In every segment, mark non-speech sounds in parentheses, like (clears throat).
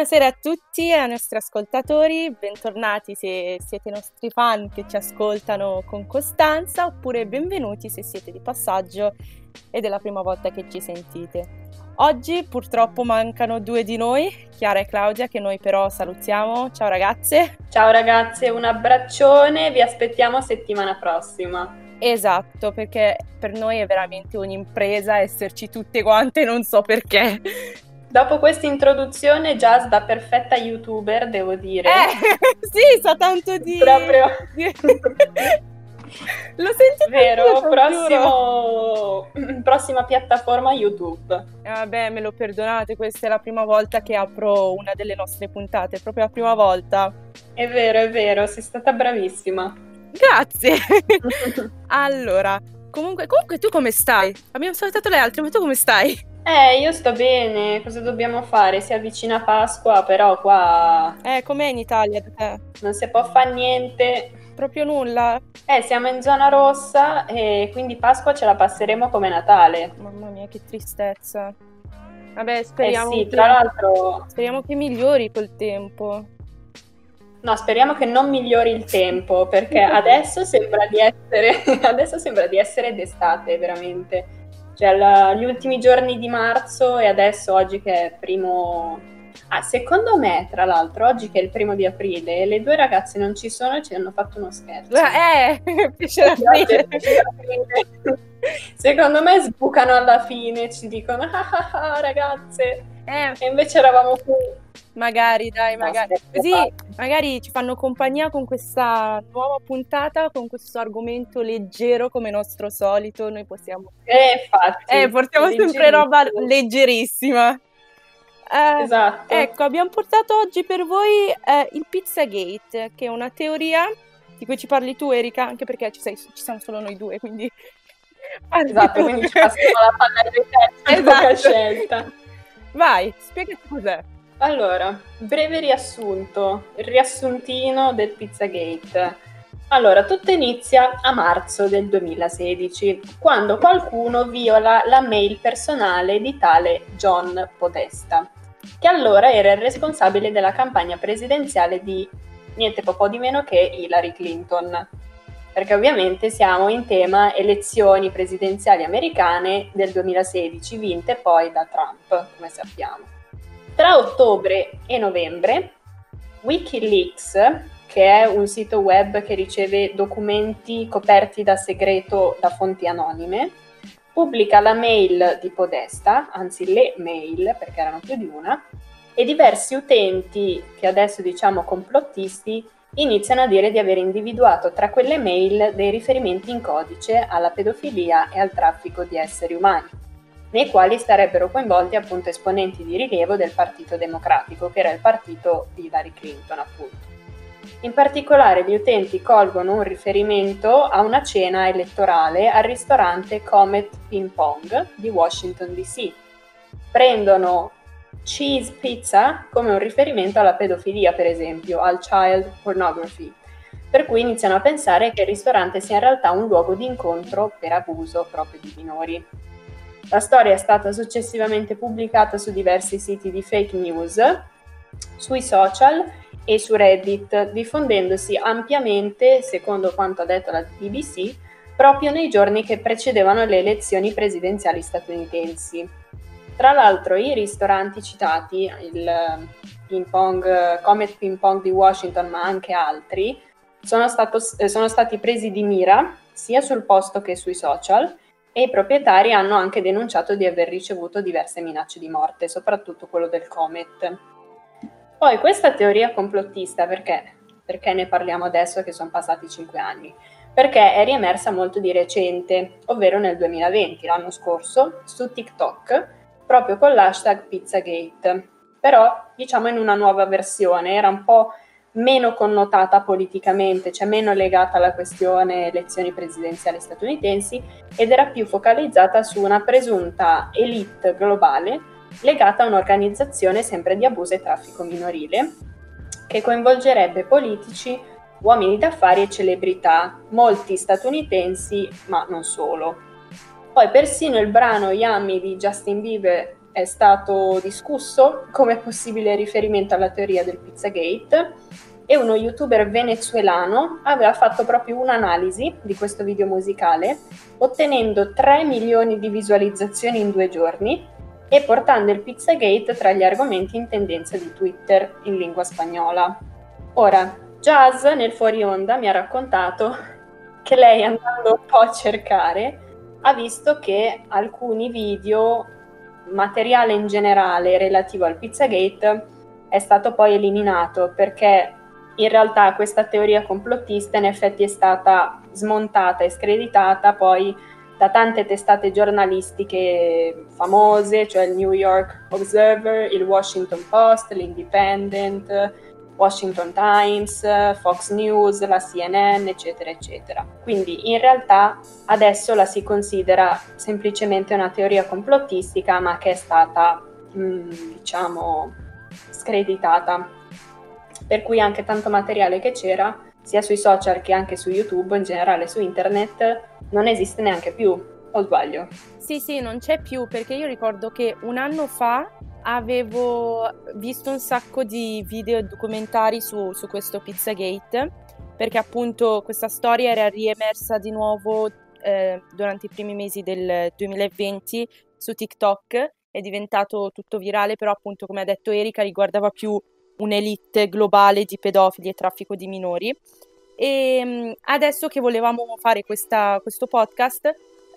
Buonasera a tutti e ai nostri ascoltatori, bentornati se siete i nostri fan che ci ascoltano con costanza oppure benvenuti se siete di passaggio ed è la prima volta che ci sentite. Oggi purtroppo mancano due di noi, Chiara e Claudia, che noi però salutiamo. Ciao ragazze. Ciao ragazze, un abbraccione, vi aspettiamo settimana prossima. Esatto, perché per noi è veramente un'impresa esserci tutte quante, non so perché. Dopo questa introduzione, Jazz da perfetta youtuber, devo dire. Eh, (laughs) sì, sa tanto di... Proprio. Lo senti Vero, prossimo... (clears throat) prossima piattaforma YouTube. Eh, vabbè, me lo perdonate, questa è la prima volta che apro una delle nostre puntate, proprio la prima volta. È vero, è vero, sei stata bravissima. Grazie. (laughs) allora, comunque, comunque tu come stai? Abbiamo salutato le altre, ma tu come stai? Eh, io sto bene, cosa dobbiamo fare? Si avvicina Pasqua, però qua... Eh, com'è in Italia da te? Non si può fare niente. Proprio nulla? Eh, siamo in zona rossa e quindi Pasqua ce la passeremo come Natale. Mamma mia, che tristezza. Vabbè, speriamo, eh sì, che... tra l'altro... speriamo che migliori col tempo. No, speriamo che non migliori il tempo, perché (laughs) adesso sembra di essere, (laughs) adesso sembra di essere d'estate, veramente. Cioè, la, gli ultimi giorni di marzo e adesso oggi che è primo... Ah, secondo me, tra l'altro, oggi che è il primo di aprile, le due ragazze non ci sono e ci hanno fatto uno scherzo. Eh, (laughs) pesce d'aprile. Secondo me sbucano alla fine, ci dicono, ah, ah, ah ragazze, eh. e invece eravamo qui. Magari, dai, magari. Così magari ci fanno compagnia con questa nuova puntata, con questo argomento leggero come nostro solito. Noi possiamo. Eh, infatti. Eh, portiamo sempre roba leggerissima. Eh, esatto. Ecco, abbiamo portato oggi per voi eh, il Pizzagate, che è una teoria di cui ci parli tu, Erika, anche perché ci, sei, ci siamo solo noi due, quindi. (laughs) Esatto, quindi ci passiamo la palla di testa, (laughs) esatto. scelta. Vai, spiegati cos'è. Allora, breve riassunto, il riassuntino del Pizzagate. Allora, tutto inizia a marzo del 2016, quando qualcuno viola la mail personale di tale John Podesta, che allora era il responsabile della campagna presidenziale di niente po' di meno che Hillary Clinton. Perché ovviamente siamo in tema elezioni presidenziali americane del 2016, vinte poi da Trump, come sappiamo. Tra ottobre e novembre, Wikileaks, che è un sito web che riceve documenti coperti da segreto da fonti anonime, pubblica la mail di Podesta, anzi le mail, perché erano più di una, e diversi utenti, che adesso diciamo complottisti, iniziano a dire di aver individuato tra quelle mail dei riferimenti in codice alla pedofilia e al traffico di esseri umani nei quali sarebbero coinvolti appunto esponenti di rilievo del Partito Democratico, che era il partito di Hillary Clinton appunto. In particolare gli utenti colgono un riferimento a una cena elettorale al ristorante Comet Ping Pong di Washington DC. Prendono cheese pizza come un riferimento alla pedofilia, per esempio, al child pornography, per cui iniziano a pensare che il ristorante sia in realtà un luogo di incontro per abuso proprio di minori. La storia è stata successivamente pubblicata su diversi siti di fake news, sui social e su Reddit, diffondendosi ampiamente, secondo quanto ha detto la BBC, proprio nei giorni che precedevano le elezioni presidenziali statunitensi. Tra l'altro i ristoranti citati, il ping pong, Comet Ping Pong di Washington, ma anche altri, sono, stato, sono stati presi di mira sia sul posto che sui social e i proprietari hanno anche denunciato di aver ricevuto diverse minacce di morte, soprattutto quello del Comet. Poi questa teoria complottista, perché? Perché ne parliamo adesso che sono passati cinque anni? Perché è riemersa molto di recente, ovvero nel 2020, l'anno scorso, su TikTok, proprio con l'hashtag Pizzagate. Però, diciamo in una nuova versione, era un po' meno connotata politicamente, cioè meno legata alla questione elezioni presidenziali statunitensi ed era più focalizzata su una presunta elite globale legata a un'organizzazione sempre di abuso e traffico minorile che coinvolgerebbe politici, uomini d'affari e celebrità, molti statunitensi, ma non solo. Poi persino il brano Yummy di Justin Bieber, è stato discusso come possibile riferimento alla teoria del Pizzagate e uno youtuber venezuelano aveva fatto proprio un'analisi di questo video musicale, ottenendo 3 milioni di visualizzazioni in due giorni e portando il Pizzagate tra gli argomenti in tendenza di Twitter in lingua spagnola. Ora, Jazz nel fuori onda mi ha raccontato che lei andando un po' a cercare ha visto che alcuni video, materiale in generale relativo al Pizzagate, è stato poi eliminato perché in realtà questa teoria complottista in effetti è stata smontata e screditata poi da tante testate giornalistiche famose, cioè il New York Observer, il Washington Post, l'Independent, Washington Times, Fox News, la CNN, eccetera, eccetera. Quindi in realtà adesso la si considera semplicemente una teoria complottistica, ma che è stata, mh, mm, diciamo, screditata per cui anche tanto materiale che c'era, sia sui social che anche su YouTube, in generale su internet, non esiste neanche più, o sbaglio? Sì, sì, non c'è più, perché io ricordo che un anno fa avevo visto un sacco di video documentari su, su questo Pizzagate, perché appunto questa storia era riemersa di nuovo eh, durante i primi mesi del 2020 su TikTok, è diventato tutto virale, però appunto come ha detto Erika riguardava più un'elite globale di pedofili e traffico di minori. E mm, adesso che volevamo fare questa, questo podcast,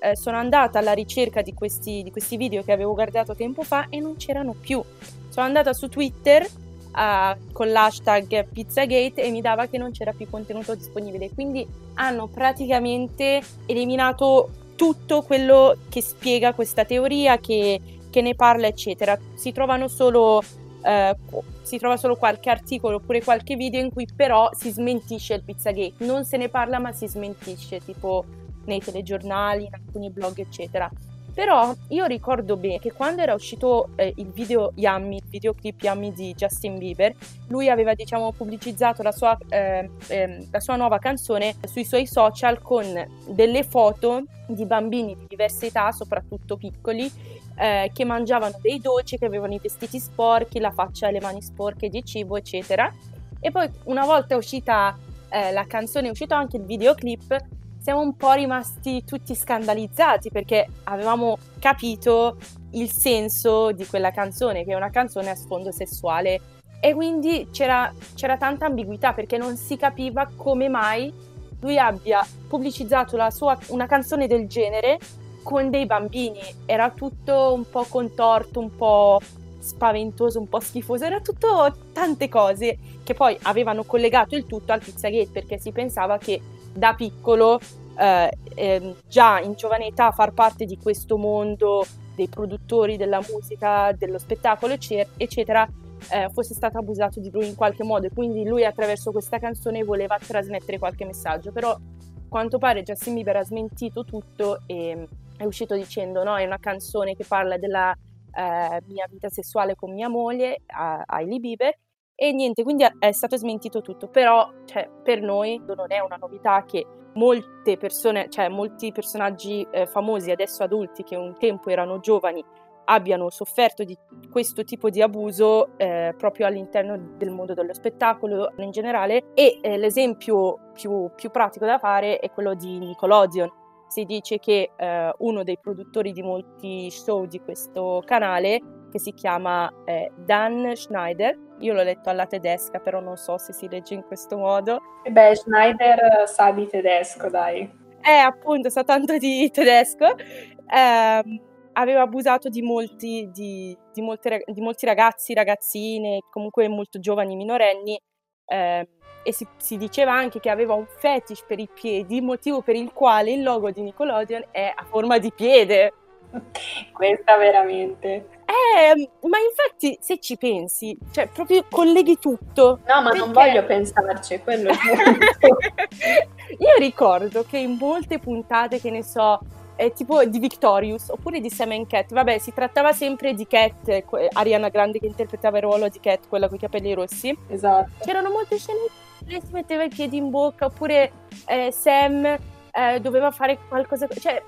eh, sono andata alla ricerca di questi, di questi, video che avevo guardato tempo fa e non c'erano più. Sono andata su Twitter uh, con l'hashtag Pizzagate e mi dava che non c'era più contenuto disponibile. Quindi hanno praticamente eliminato tutto quello che spiega questa teoria, che, che ne parla, eccetera. Si trovano solo eh, si trova solo qualche articolo oppure qualche video in cui però si smentisce il Pizzagate, non se ne parla ma si smentisce, tipo nei telegiornali, in alcuni blog, eccetera. Però io ricordo bene che quando era uscito eh, il video Yummy, il videoclip Yummy di Justin Bieber, lui aveva diciamo pubblicizzato la sua, eh, eh, la sua nuova canzone sui suoi social con delle foto di bambini di diverse età, soprattutto piccoli, eh, che mangiavano dei dolci, che avevano i vestiti sporchi, la faccia e le mani sporche di cibo, eccetera. E poi una volta uscita eh, la canzone, è uscito anche il videoclip, siamo un po' rimasti tutti scandalizzati perché avevamo capito il senso di quella canzone, che è una canzone a sfondo sessuale. E quindi c'era, c'era tanta ambiguità perché non si capiva come mai lui abbia pubblicizzato sua, una canzone del genere con dei bambini. Era tutto un po' contorto, un po' spaventoso, un po' schifoso, era tutto tante cose che poi avevano collegato il tutto al Pizzagate perché si pensava che da piccolo, eh, eh, già in giovane età, far parte di questo mondo dei produttori della musica, dello spettacolo, eccetera, eh, fosse stato abusato di lui in qualche modo. E quindi lui attraverso questa canzone voleva trasmettere qualche messaggio, però a quanto pare Justin Bieber ha smentito tutto e è uscito dicendo no, è una canzone che parla della eh, mia vita sessuale con mia moglie, Hailey Bieber, e niente, quindi è stato smentito tutto, però cioè, per noi non è una novità che molte persone, cioè molti personaggi eh, famosi, adesso adulti, che un tempo erano giovani, abbiano sofferto di questo tipo di abuso eh, proprio all'interno del mondo dello spettacolo in generale. E eh, l'esempio più, più, pratico da fare è quello di Nickelodeon. Si dice che eh, uno dei produttori di molti show di questo canale, che si chiama eh, Dan Schneider, io l'ho letto alla tedesca, però non so se si legge in questo modo. E beh, Schneider sa di tedesco, dai. Eh, appunto, sa tanto di tedesco. Eh, aveva abusato di molti, di, di, molte, di molti ragazzi, ragazzine, comunque molto giovani minorenni, eh, e si, si, diceva anche che aveva un fetish per i piedi, motivo per il quale il logo di Nickelodeon è a forma di piede. (laughs) Questa veramente. Eh, ma infatti se ci pensi, cioè proprio colleghi tutto. No, ma perché... non voglio pensarci, quello è (laughs) Io ricordo che in molte puntate, che ne so, eh, tipo di Victorious oppure di Sam and Cat. Vabbè, si trattava sempre di Cat, Ariana Grande che interpretava il ruolo di Cat, quella con i capelli rossi. Esatto. C'erano molte scene lei si metteva i piedi in bocca, oppure eh, Sam eh, doveva fare qualcosa. Cioè,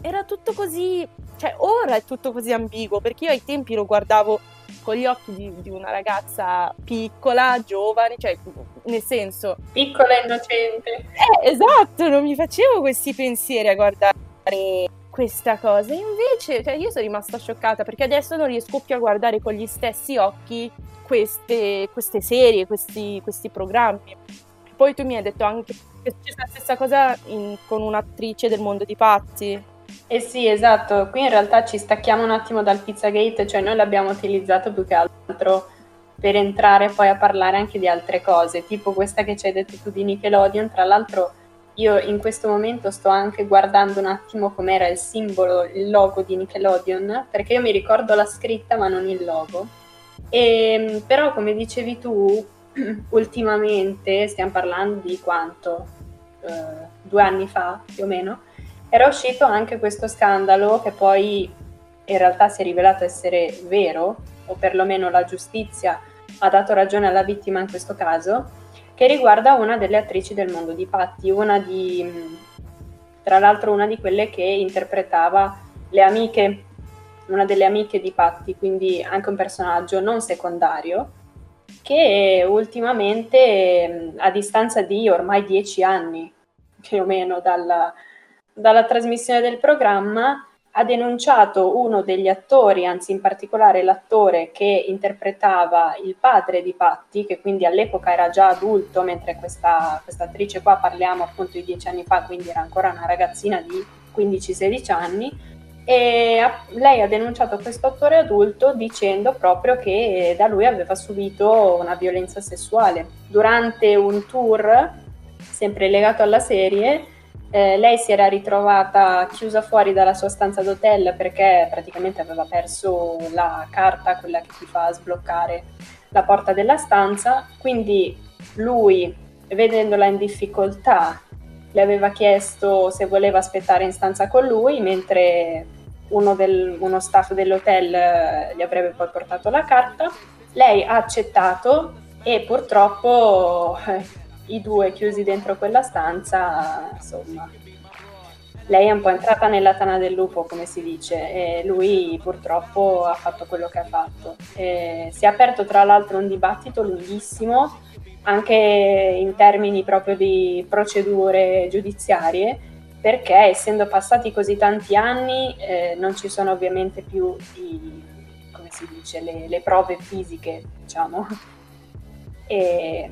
era tutto così, cioè ora è tutto così ambiguo, perché io ai tempi lo guardavo con gli occhi di, di una ragazza piccola, giovane, cioè nel senso... Piccola e innocente. Eh, esatto, non mi facevo questi pensieri a guardare questa cosa. Invece, cioè, io sono rimasta scioccata perché adesso non riesco più a guardare con gli stessi occhi queste, queste serie, questi, questi programmi. Poi tu mi hai detto anche che è successa la stessa cosa in, con un'attrice del mondo di Patti. Eh sì, esatto. Qui in realtà ci stacchiamo un attimo dal Pizzagate, cioè noi l'abbiamo utilizzato più che altro per entrare poi a parlare anche di altre cose, tipo questa che ci hai detto tu di Nickelodeon. Tra l'altro io in questo momento sto anche guardando un attimo com'era il simbolo, il logo di Nickelodeon, perché io mi ricordo la scritta ma non il logo. E, ehm, però come dicevi tu, (clears throat) ultimamente, stiamo parlando di quanto? Uh, due anni fa più o meno, era uscito anche questo scandalo che poi in realtà si è rivelato essere vero, o perlomeno la giustizia ha dato ragione alla vittima in questo caso, che riguarda una delle attrici del mondo di Patti, una di, tra l'altro una di quelle che interpretava le amiche, una delle amiche di Patti, quindi anche un personaggio non secondario, che ultimamente, a distanza di ormai dieci anni più o meno dalla, dalla trasmissione del programma, ha denunciato uno degli attori, anzi in particolare l'attore che interpretava il padre di Patti, che quindi all'epoca era già adulto, mentre questa, attrice qua parliamo appunto di dieci anni fa, quindi era ancora una ragazzina di 15-16 anni, e lei ha denunciato questo attore adulto dicendo proprio che da lui aveva subito una violenza sessuale. Durante un tour, sempre legato alla serie, eh, lei si era ritrovata chiusa fuori dalla sua stanza d'hotel perché praticamente aveva perso la carta, quella che ti fa sbloccare la porta della stanza, quindi lui, vedendola in difficoltà, le aveva chiesto se voleva aspettare in stanza con lui, mentre uno, del, uno staff dell'hotel eh, gli avrebbe poi portato la carta. Lei ha accettato e purtroppo eh, i due chiusi dentro quella stanza, insomma, lei è un po' entrata nella tana del lupo, come si dice, e lui purtroppo ha fatto quello che ha fatto. E si è aperto tra l'altro un dibattito lunghissimo, anche in termini proprio di procedure giudiziarie, perché essendo passati così tanti anni eh, non ci sono ovviamente più i, si dice, le, le prove fisiche, diciamo. E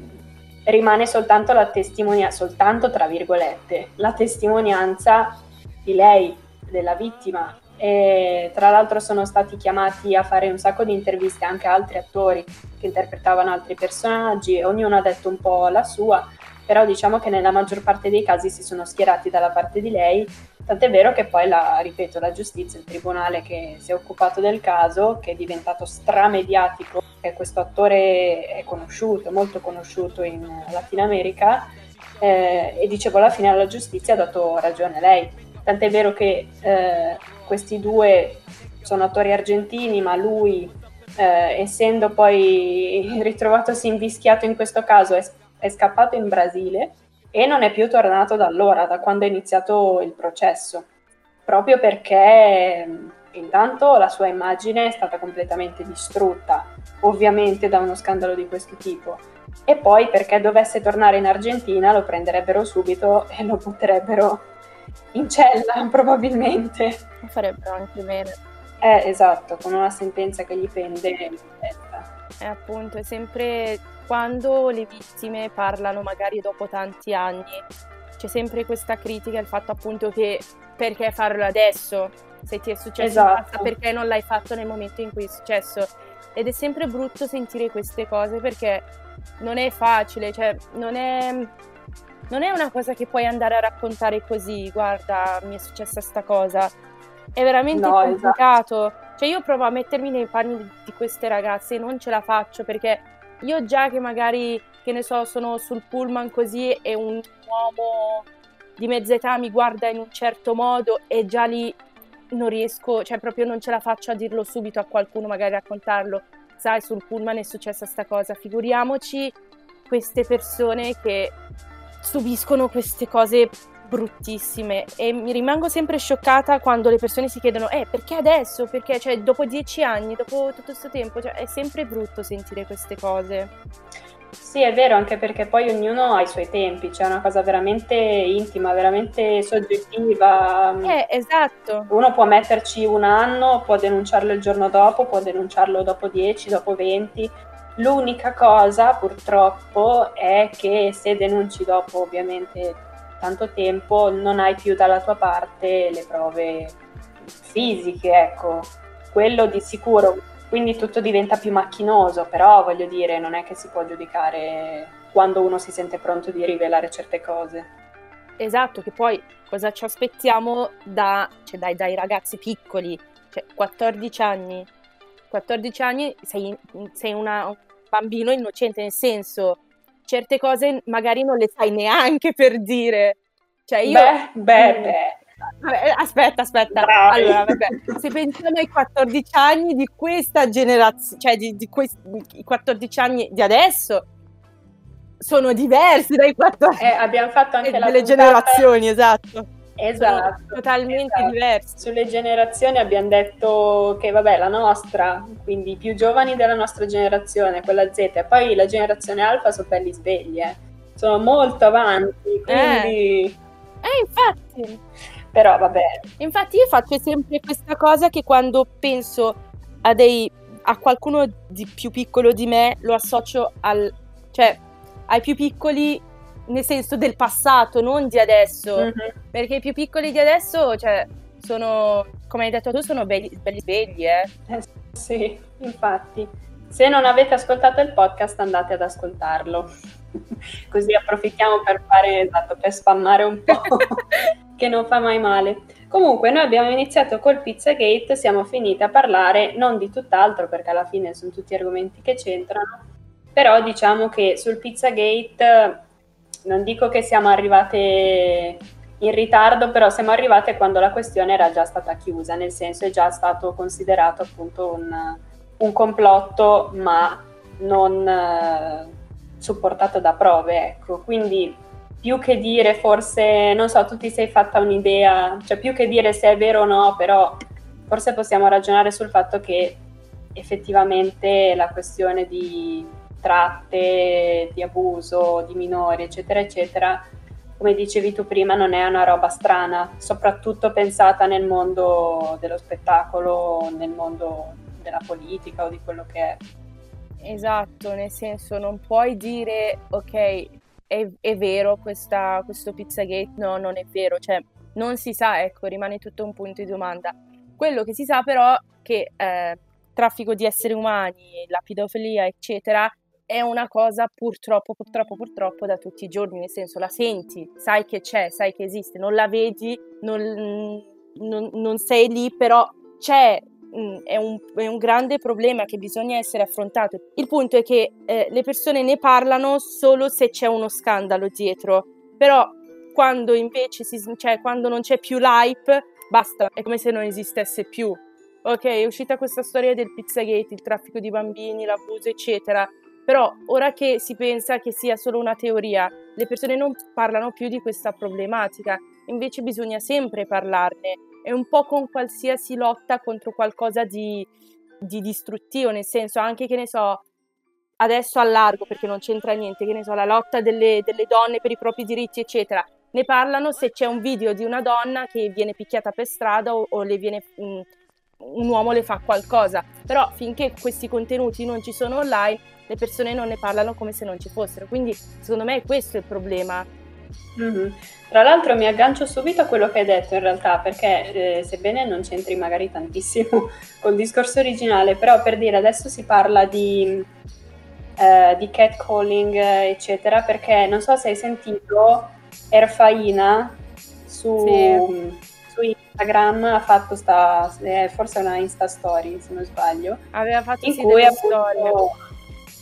rimane soltanto la testimonianza, soltanto tra virgolette, la testimonianza di lei, della vittima. E tra l'altro sono stati chiamati a fare un sacco di interviste anche altri attori che interpretavano altri personaggi, ognuno ha detto un po' la sua, però diciamo che nella maggior parte dei casi si sono schierati dalla parte di lei, tant'è vero che poi, la, ripeto, la giustizia, il tribunale che si è occupato del caso, che è diventato stramediatico, che questo attore è conosciuto, molto conosciuto in Latino America, eh, e dicevo alla fine la giustizia ha dato ragione a lei. Tant'è vero che eh, questi due sono attori argentini, ma lui, eh, essendo poi (laughs) ritrovatosi invischiato in questo caso, è è scappato in Brasile e non è più tornato da allora, da quando è iniziato il processo, proprio perché intanto la sua immagine è stata completamente distrutta, ovviamente da uno scandalo di questo tipo, e poi perché dovesse tornare in Argentina lo prenderebbero subito e lo butterebbero in cella (laughs) probabilmente. Lo farebbero anche bene. Eh, esatto, con una sentenza che gli pende in testa. E appunto, è sempre quando le vittime parlano magari dopo tanti anni, c'è sempre questa critica al fatto appunto che perché farlo adesso? Se ti è successo esatto. perché non l'hai fatto nel momento in cui è successo? Ed è sempre brutto sentire queste cose perché non è facile, cioè non è, non è una cosa che puoi andare a raccontare così, guarda, mi è successa sta cosa. È veramente no, complicato. Esatto. Cioè io provo a mettermi nei panni di queste ragazze e non ce la faccio perché io già che magari, che ne so, sono sul pullman così e un uomo di mezza età mi guarda in un certo modo e già lì non riesco, cioè proprio non ce la faccio a dirlo subito a qualcuno, magari raccontarlo. Sai, sul pullman è successa sta cosa. Figuriamoci queste persone che subiscono queste cose bruttissime e mi rimango sempre scioccata quando le persone si chiedono eh perché adesso? Perché cioè dopo dieci anni, dopo tutto questo tempo, cioè, è sempre brutto sentire queste cose. Sì, è vero, anche perché poi ognuno ha i suoi tempi, c'è una cosa veramente intima, veramente soggettiva. Eh, esatto. Uno può metterci un anno, può denunciarlo il giorno dopo, può denunciarlo dopo 10, dopo 20. L'unica cosa, purtroppo, è che se denunci dopo ovviamente tanto tempo, non hai più dalla tua parte le prove fisiche, ecco. Quello di sicuro quindi tutto diventa più macchinoso, però voglio dire, non è che si può giudicare quando uno si sente pronto di rivelare certe cose. Esatto, che poi cosa ci aspettiamo da, cioè dai, dai, ragazzi piccoli, cioè 14 anni, 14 anni sei, sei una, un bambino innocente, nel senso, certe cose magari non le sai neanche per dire. Cioè io... Beh, beh, beh. Vabbè, aspetta, aspetta. Bravi. Allora, vabbè, se pensiamo ai 14 anni di questa generazione, cioè di, di questi, i 14 anni di adesso, sono diversi dai 14 eh, abbiamo fatto anche eh, delle generazioni, esatto. Esatto. Sono totalmente esatto. diversi. Sulle generazioni abbiamo detto che, vabbè, la nostra, quindi i più giovani della nostra generazione, quella Z, e poi la generazione Alfa sono belli svegli, eh. Sono molto avanti, quindi... Eh, eh infatti però vabbè. Infatti io faccio sempre questa cosa che quando penso a, dei, a qualcuno di più piccolo di me lo associo al, cioè, ai più piccoli nel senso del passato, non di adesso, mm-hmm. perché i più piccoli di adesso, cioè, sono, come hai detto tu, sono belli, belli svegli, eh. eh. Sì, infatti. Se non avete ascoltato il podcast andate ad ascoltarlo. (laughs) Così approfittiamo per fare, esatto, per spammare un po', (laughs) che non fa mai male. Comunque, noi abbiamo iniziato col Pizzagate, siamo finiti a parlare non di tutt'altro, perché alla fine sono tutti argomenti che c'entrano, però diciamo che sul Pizzagate non dico che siamo arrivate in ritardo, però siamo arrivate quando la questione era già stata chiusa, nel senso è già stato considerato appunto un, un complotto, ma non eh, supportato da prove, ecco. Quindi più che dire forse, non so, tu ti sei fatta un'idea, cioè più che dire se è vero o no, però forse possiamo ragionare sul fatto che effettivamente la questione di tratte, di abuso di minori, eccetera, eccetera, come dicevi tu prima, non è una roba strana, soprattutto pensata nel mondo dello spettacolo, nel mondo della politica o di quello che è. Esatto, nel senso non puoi dire ok, è, è vero questa, questo Pizzagate, no, non è vero, cioè non si sa, ecco, rimane tutto un punto di domanda. Quello che si sa però è che eh, traffico di esseri umani, la pedofilia, eccetera, è una cosa purtroppo, purtroppo, purtroppo da tutti i giorni, nel senso la senti, sai che c'è, sai che esiste, non la vedi, non, non, non sei lì, però c'è, è un, è un, grande problema che bisogna essere affrontato. Il punto è che eh, le persone ne parlano solo se c'è uno scandalo dietro, però quando invece si, cioè, quando non c'è più l'hype, basta, è come se non esistesse più. Ok, è uscita questa storia del Pizzagate, il traffico di bambini, l'abuso, eccetera. Però ora che si pensa che sia solo una teoria, le persone non parlano più di questa problematica, invece bisogna sempre parlarne è un po' con qualsiasi lotta contro qualcosa di, di distruttivo, nel senso anche che ne so, adesso allargo perché non c'entra niente, che ne so, la lotta delle, delle, donne per i propri diritti, eccetera. Ne parlano se c'è un video di una donna che viene picchiata per strada o, o viene, um, un uomo le fa qualcosa. Però finché questi contenuti non ci sono online, le persone non ne parlano come se non ci fossero. Quindi secondo me questo è il problema. Mm-hmm. Tra l'altro mi aggancio subito a quello che hai detto in realtà, perché eh, sebbene non c'entri magari tantissimo (laughs) col discorso originale, però per dire adesso si parla di, eh, di catcalling, eccetera, perché non so se hai sentito Erfaina su, sì. su Instagram ha fatto sta, eh, forse una Insta Story se non sbaglio, aveva fatto in sì, cui appunto,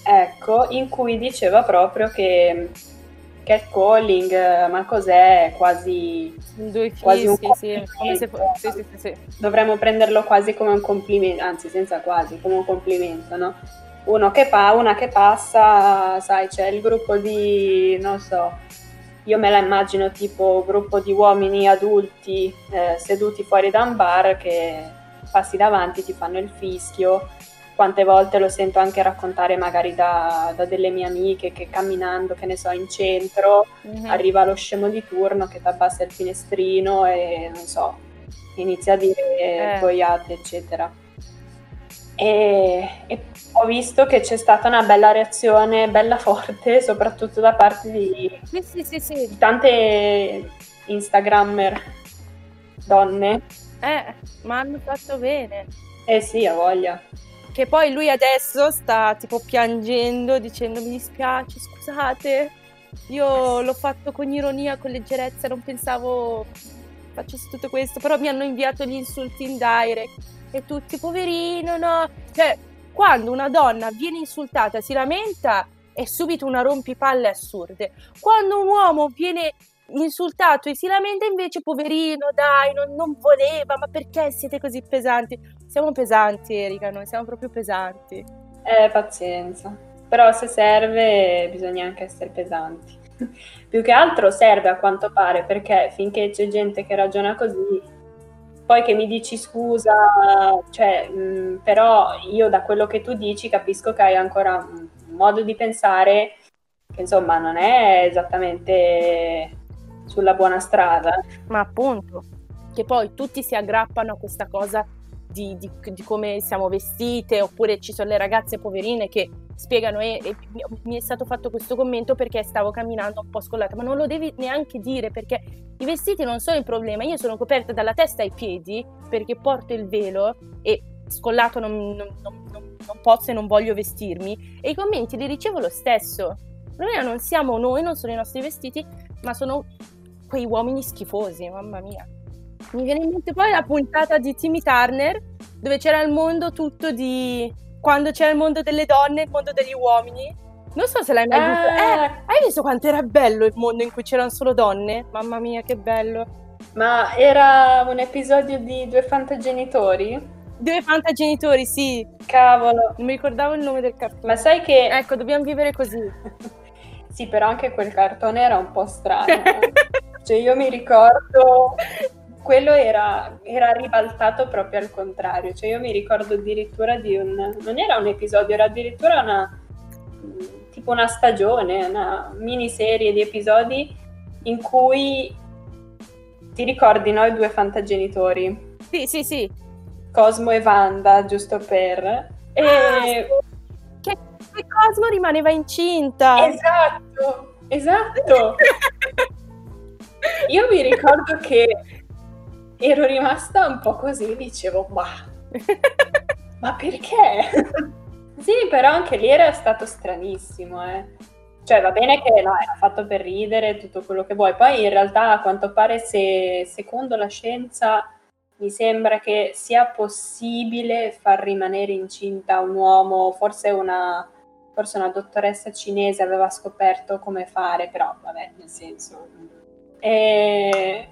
ecco, in cui diceva proprio che catcalling, ma cos'è? Quasi, Due fischi, quasi un sì, come se sì, sì, sì, Dovremmo prenderlo quasi come un complimento, anzi senza quasi, come un complimento, no? Uno che fa, una che passa, sai, c'è il gruppo di, non so, io me la immagino tipo gruppo di uomini adulti eh, seduti fuori da un bar che passi davanti, ti fanno il fischio. Quante volte lo sento anche raccontare magari da, da delle mie amiche che camminando, che ne so, in centro, mm-hmm. arriva lo scemo di turno che ti abbassa il finestrino e non so, inizia a dire eh. boiate, eccetera. E, e, ho visto che c'è stata una bella reazione, bella forte, soprattutto da parte di, sì, sì, sì, di tante Instagrammer donne. Eh, ma hanno fatto bene. Eh sì, ha voglia. Che poi lui adesso sta tipo piangendo, dicendo mi dispiace, scusate, io l'ho fatto con ironia, con leggerezza, non pensavo facessi tutto questo, però mi hanno inviato gli insulti in direct e tutti poverino, no? Cioè, quando una donna viene insultata, si lamenta, è subito una rompipalle assurde. Quando un uomo viene insultato e si lamenta invece, poverino, dai, non, non voleva, ma perché siete così pesanti? Siamo pesanti, Erika, noi siamo proprio pesanti. Eh, pazienza. Però se serve bisogna anche essere pesanti. (laughs) Più che altro serve a quanto pare, perché finché c'è gente che ragiona così, poi che mi dici scusa, cioè, mh, mm, però io da quello che tu dici capisco che hai ancora un modo di pensare che insomma non è esattamente sulla buona strada. Ma appunto, che poi tutti si aggrappano a questa cosa di, di, di come siamo vestite, oppure ci sono le ragazze poverine che spiegano e, e, mi è stato fatto questo commento perché stavo camminando un po' scollata, ma non lo devi neanche dire perché i vestiti non sono il problema, io sono coperta dalla testa ai piedi perché porto il velo e scollato non, non, non, non posso e non voglio vestirmi e i commenti li ricevo lo stesso. Il problema non siamo noi, non sono i nostri vestiti, ma sono quei uomini schifosi, mamma mia. Mi viene in mente poi la puntata di Timmy Turner dove c'era il mondo tutto di quando c'era il mondo delle donne, il mondo degli uomini. Non so se l'hai mai visto. Eh, eh hai visto quanto era bello il mondo in cui c'erano solo donne? Mamma mia, che bello. Ma era un episodio di Due Fantagenitori? Due Fantagenitori, sì. Cavolo. Non mi ricordavo il nome del cartone. Ma sai che... Ecco, dobbiamo vivere così. (laughs) sì, però anche quel cartone era un po' strano. (laughs) cioè io mi ricordo quello era, era, ribaltato proprio al contrario. Cioè io mi ricordo addirittura di un... non era un episodio, era addirittura una... tipo una stagione, una miniserie di episodi in cui ti ricordi, no, i due fantagenitori? Sì, sì, sì. Cosmo e Wanda, giusto per... E... Ah, che, che Cosmo rimaneva incinta. Esatto, esatto. (laughs) Io mi ricordo che ero rimasta un po' così, dicevo, ma, (laughs) ma perché? sì, però anche lì era stato stranissimo, eh. Cioè, va bene che no, era fatto per ridere, tutto quello che vuoi. Poi in realtà, a quanto pare, se secondo la scienza mi sembra che sia possibile far rimanere incinta un uomo, forse una, forse una dottoressa cinese aveva scoperto come fare, però vabbè, nel senso. E,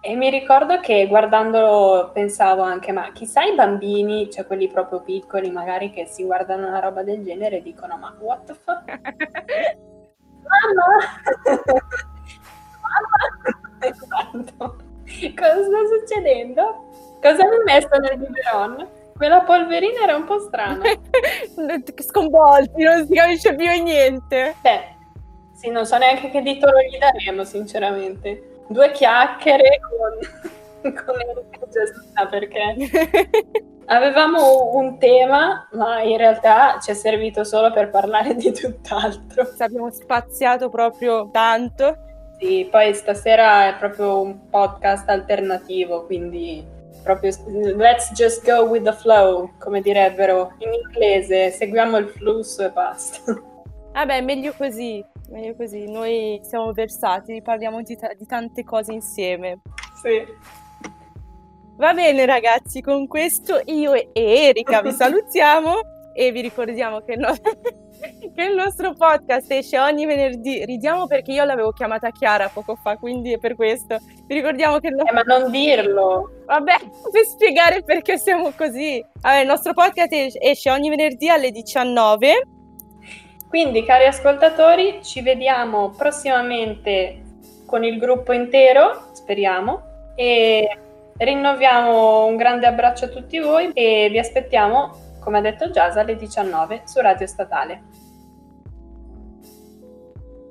e mi ricordo che guardandolo pensavo anche, ma chissà i bambini, cioè quelli proprio piccoli magari che si guardano una roba del genere e dicono, ma what the fuck? (laughs) Mamma! Mamma! Cosa sta succedendo? Cosa mi hai messo nel biberon? Quella polverina era un po' strana. (laughs) Sconvolti, non si capisce più niente. Beh, sì, non so neanche che titolo gli daremo, sinceramente due chiacchiere con, (laughs) con Enrico Giasina perché (laughs) avevamo un tema, ma in realtà ci è servito solo per parlare di tutt'altro. Abbiamo spaziato proprio tanto. Sì, poi stasera è proprio un podcast alternativo, quindi proprio let's just go with the flow, come direbbero in inglese, seguiamo il flusso e basta. Vabbè, meglio così meglio così. Noi siamo versati, parliamo di, t- di tante cose insieme. Sì. Va bene ragazzi, con questo io e Erika vi (laughs) salutiamo e vi ricordiamo che, no- (laughs) che, il nostro podcast esce ogni venerdì. Ridiamo perché io l'avevo chiamata Chiara poco fa, quindi è per questo. Vi ricordiamo che... No- eh, ma non dirlo! Vabbè, per spiegare perché siamo così. Allora, il nostro podcast esce ogni venerdì alle 19 quindi, cari ascoltatori, ci vediamo prossimamente con il gruppo intero, speriamo, e rinnoviamo un grande abbraccio a tutti voi e vi aspettiamo, come ha detto Giasa, alle 19 su Radio Statale.